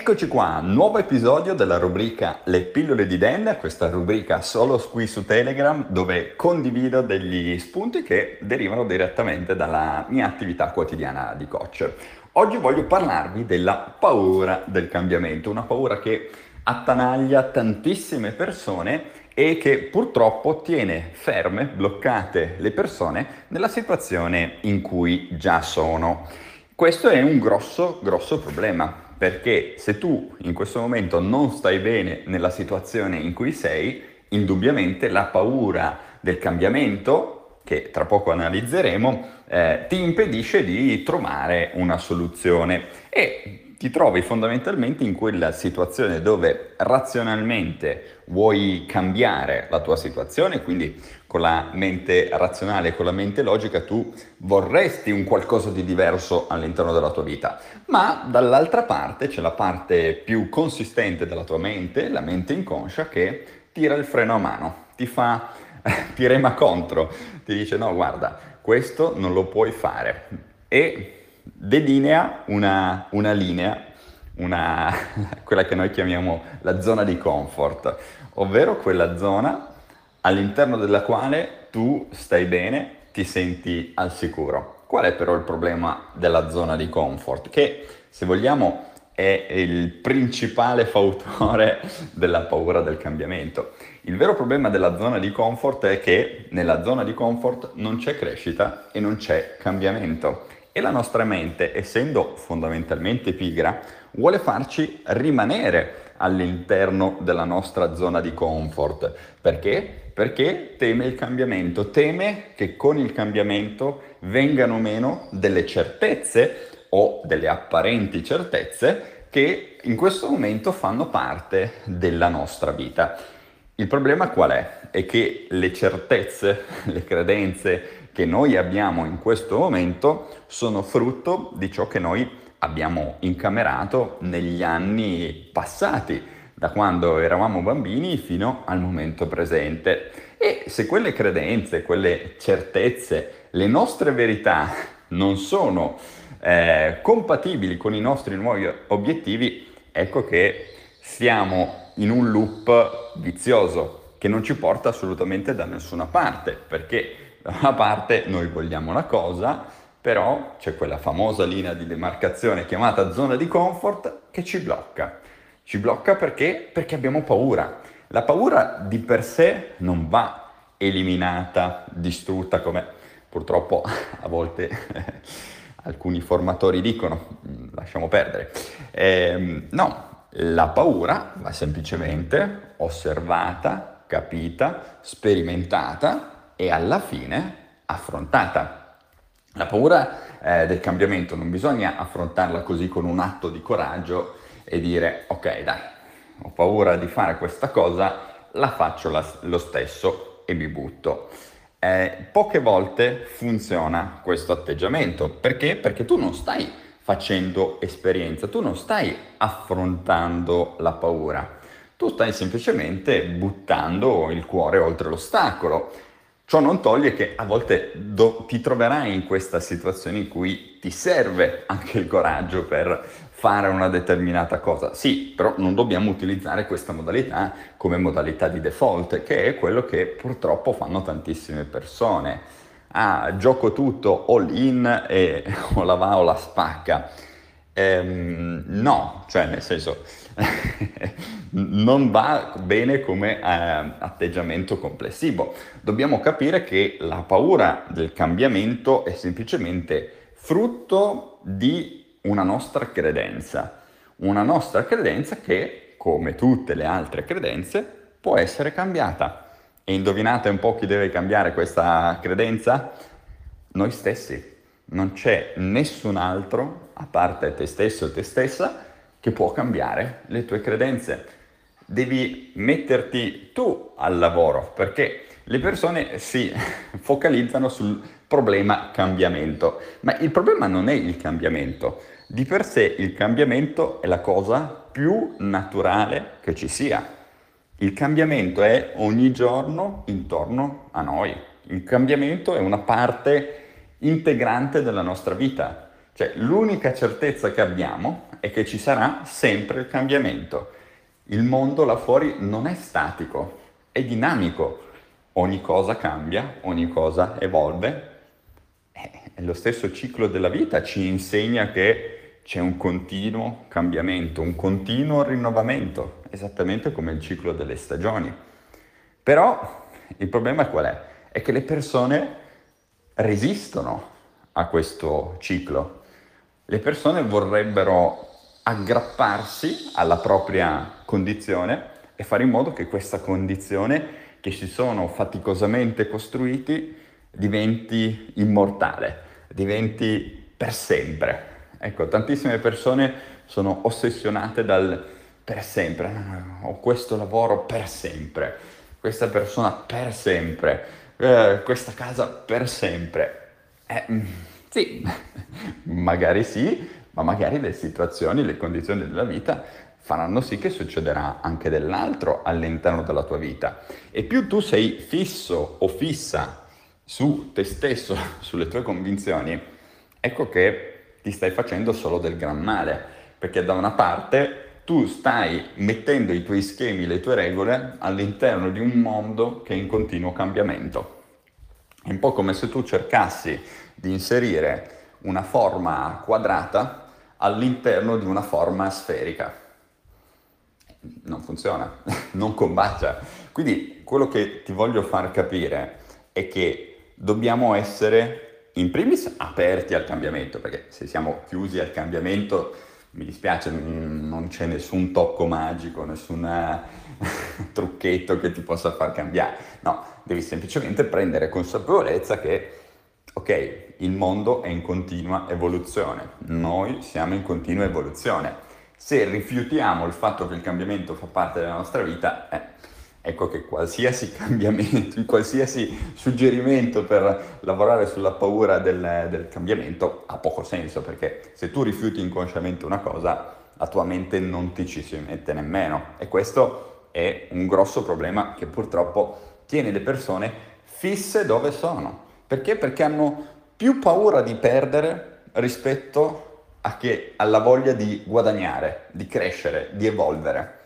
Eccoci qua, nuovo episodio della rubrica Le pillole di Dan, questa rubrica solo qui su Telegram dove condivido degli spunti che derivano direttamente dalla mia attività quotidiana di coach. Oggi voglio parlarvi della paura del cambiamento, una paura che attanaglia tantissime persone e che purtroppo tiene ferme, bloccate le persone nella situazione in cui già sono. Questo è un grosso, grosso problema perché se tu in questo momento non stai bene nella situazione in cui sei, indubbiamente la paura del cambiamento, che tra poco analizzeremo, eh, ti impedisce di trovare una soluzione. E ti trovi fondamentalmente in quella situazione dove razionalmente vuoi cambiare la tua situazione, quindi con la mente razionale, con la mente logica, tu vorresti un qualcosa di diverso all'interno della tua vita, ma dall'altra parte c'è la parte più consistente della tua mente, la mente inconscia, che tira il freno a mano, ti fa, ti rema contro, ti dice no guarda, questo non lo puoi fare. E delinea una, una linea, una, quella che noi chiamiamo la zona di comfort, ovvero quella zona all'interno della quale tu stai bene, ti senti al sicuro. Qual è però il problema della zona di comfort? Che se vogliamo è il principale fautore della paura del cambiamento. Il vero problema della zona di comfort è che nella zona di comfort non c'è crescita e non c'è cambiamento. E la nostra mente, essendo fondamentalmente pigra, vuole farci rimanere all'interno della nostra zona di comfort. Perché? perché teme il cambiamento, teme che con il cambiamento vengano meno delle certezze o delle apparenti certezze che in questo momento fanno parte della nostra vita. Il problema qual è? È che le certezze, le credenze che noi abbiamo in questo momento sono frutto di ciò che noi abbiamo incamerato negli anni passati da quando eravamo bambini fino al momento presente. E se quelle credenze, quelle certezze, le nostre verità non sono eh, compatibili con i nostri nuovi obiettivi, ecco che siamo in un loop vizioso che non ci porta assolutamente da nessuna parte, perché da una parte noi vogliamo una cosa, però c'è quella famosa linea di demarcazione chiamata zona di comfort che ci blocca. Ci blocca perché? Perché abbiamo paura. La paura di per sé non va eliminata, distrutta come purtroppo a volte alcuni formatori dicono, mm, lasciamo perdere. Eh, no, la paura va semplicemente osservata, capita, sperimentata e alla fine affrontata. La paura eh, del cambiamento non bisogna affrontarla così con un atto di coraggio e dire ok dai, ho paura di fare questa cosa, la faccio la, lo stesso e mi butto. Eh, poche volte funziona questo atteggiamento perché? Perché tu non stai facendo esperienza, tu non stai affrontando la paura, tu stai semplicemente buttando il cuore oltre l'ostacolo. Ciò non toglie che a volte do, ti troverai in questa situazione in cui ti serve anche il coraggio per fare una determinata cosa. Sì, però non dobbiamo utilizzare questa modalità come modalità di default, che è quello che purtroppo fanno tantissime persone. Ah, gioco tutto all in e o la va o la spacca. Ehm, no, cioè nel senso non va bene come eh, atteggiamento complessivo. Dobbiamo capire che la paura del cambiamento è semplicemente frutto di una nostra credenza, una nostra credenza che, come tutte le altre credenze, può essere cambiata. E indovinate un po' chi deve cambiare questa credenza? Noi stessi. Non c'è nessun altro, a parte te stesso e te stessa, che può cambiare le tue credenze. Devi metterti tu al lavoro perché le persone si focalizzano sul problema cambiamento, ma il problema non è il cambiamento. Di per sé il cambiamento è la cosa più naturale che ci sia. Il cambiamento è ogni giorno intorno a noi. Il cambiamento è una parte integrante della nostra vita. Cioè l'unica certezza che abbiamo è che ci sarà sempre il cambiamento. Il mondo là fuori non è statico, è dinamico. Ogni cosa cambia, ogni cosa evolve. E lo stesso ciclo della vita ci insegna che c'è un continuo cambiamento, un continuo rinnovamento, esattamente come il ciclo delle stagioni. Però il problema qual è? È che le persone resistono a questo ciclo. Le persone vorrebbero aggrapparsi alla propria condizione e fare in modo che questa condizione che si sono faticosamente costruiti diventi immortale, diventi per sempre. Ecco, tantissime persone sono ossessionate dal per sempre, ho questo lavoro per sempre, questa persona per sempre, eh, questa casa per sempre. Eh, mm, sì, magari sì, ma magari le situazioni, le condizioni della vita faranno sì che succederà anche dell'altro all'interno della tua vita. E più tu sei fisso o fissa su te stesso, sulle tue convinzioni, ecco che ti stai facendo solo del gran male, perché da una parte tu stai mettendo i tuoi schemi, le tue regole all'interno di un mondo che è in continuo cambiamento. È un po' come se tu cercassi di inserire una forma quadrata all'interno di una forma sferica. Non funziona, non combacia. Quindi quello che ti voglio far capire è che dobbiamo essere in primis aperti al cambiamento, perché se siamo chiusi al cambiamento mi dispiace, non c'è nessun tocco magico, nessun eh, trucchetto che ti possa far cambiare. No, devi semplicemente prendere consapevolezza che ok, il mondo è in continua evoluzione, noi siamo in continua evoluzione. Se rifiutiamo il fatto che il cambiamento fa parte della nostra vita, eh, ecco che qualsiasi cambiamento, qualsiasi suggerimento per lavorare sulla paura del, del cambiamento ha poco senso, perché se tu rifiuti inconsciamente una cosa, la tua mente non ti ci si mette nemmeno. E questo è un grosso problema che purtroppo tiene le persone fisse dove sono perché? Perché hanno più paura di perdere rispetto che, alla voglia di guadagnare, di crescere, di evolvere.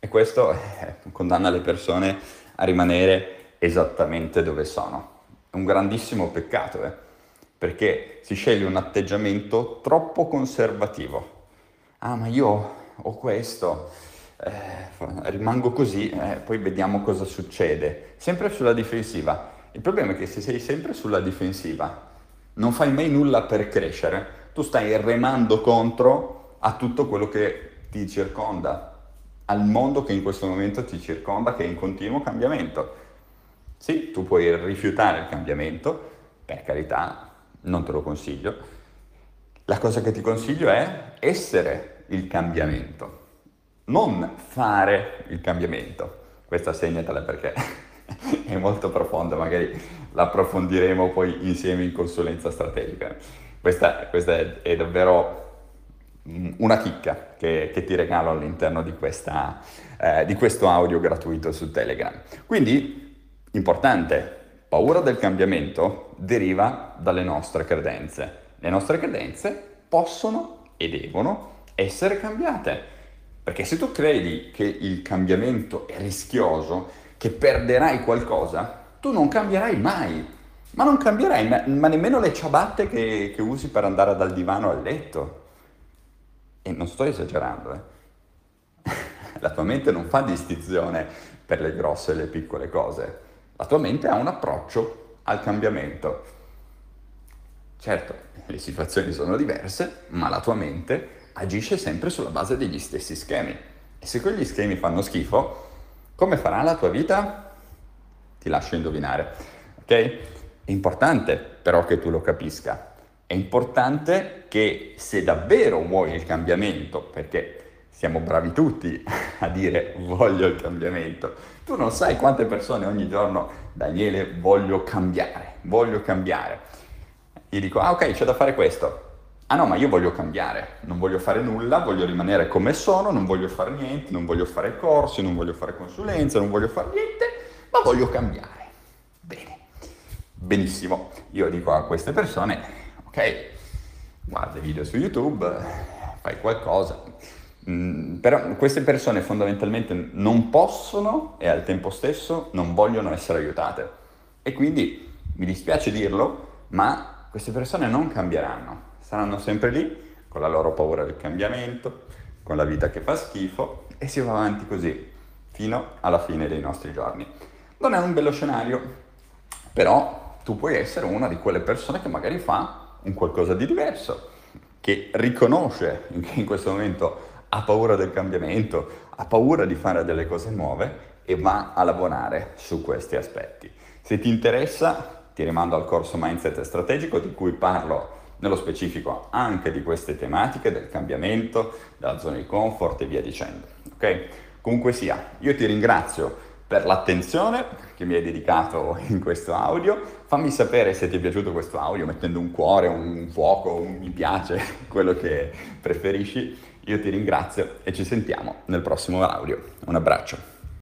E questo eh, condanna le persone a rimanere esattamente dove sono. È un grandissimo peccato, eh? perché si sceglie un atteggiamento troppo conservativo. Ah, ma io ho questo, eh, rimango così, eh, poi vediamo cosa succede. Sempre sulla difensiva. Il problema è che se sei sempre sulla difensiva, non fai mai nulla per crescere, tu stai remando contro a tutto quello che ti circonda, al mondo che in questo momento ti circonda, che è in continuo cambiamento. Sì, tu puoi rifiutare il cambiamento, per carità, non te lo consiglio. La cosa che ti consiglio è essere il cambiamento, non fare il cambiamento. Questa segnatela perché è molto profonda, magari l'approfondiremo poi insieme in consulenza strategica. Questa, questa è, è, davvero una chicca che, che, ti regalo all'interno di, questa, eh, di questo audio gratuito su Telegram. Quindi, importante, paura del cambiamento deriva dalle nostre credenze. Le nostre credenze possono e devono essere cambiate. Perché se tu credi che il cambiamento è rischioso, che perderai qualcosa, tu non cambierai mai. Ma non cambierai, ma, ma nemmeno le ciabatte che, che, usi per andare dal divano al letto. E non sto esagerando, eh. La tua mente non fa distinzione per le grosse e le piccole cose. La tua mente ha un approccio al cambiamento. Certo, le situazioni sono diverse, ma la tua mente agisce sempre sulla base degli stessi schemi. E se quegli schemi fanno schifo, come farà la tua vita? Ti lascio indovinare, ok? È importante però che tu lo capisca. È importante che se davvero vuoi il cambiamento, perché siamo bravi tutti a dire voglio il cambiamento, tu non sai quante persone ogni giorno, Daniele, voglio cambiare, voglio cambiare. Io dico, ah ok, c'è da fare questo ah no, ma io voglio cambiare, non voglio fare nulla, voglio rimanere come sono, non voglio fare niente, non voglio fare corsi, non voglio fare consulenza, non voglio fare niente, ma voglio cambiare. Bene, benissimo. Io dico a queste persone, ok, guardi video su YouTube, fai qualcosa. Mm, però queste persone fondamentalmente non possono e al tempo stesso non vogliono essere aiutate. E quindi mi dispiace dirlo, ma queste persone non cambieranno, saranno sempre lì con la loro paura del cambiamento, con la vita che fa schifo e si va avanti così fino alla fine dei nostri giorni. Non è un bello scenario, però tu puoi essere una di quelle persone che magari fa un qualcosa di diverso, che riconosce che in questo momento ha paura del cambiamento, ha paura di fare delle cose nuove e va a lavorare su questi aspetti. Se ti interessa, ti rimando al corso Mindset Strategico di cui parlo nello specifico anche di queste tematiche del cambiamento, della zona di comfort e via dicendo. Ok? Comunque sia, io ti ringrazio per l'attenzione che mi hai dedicato in questo audio. Fammi sapere se ti è piaciuto questo audio mettendo un cuore, un fuoco, un mi piace, quello che preferisci. Io ti ringrazio e ci sentiamo nel prossimo audio. Un abbraccio.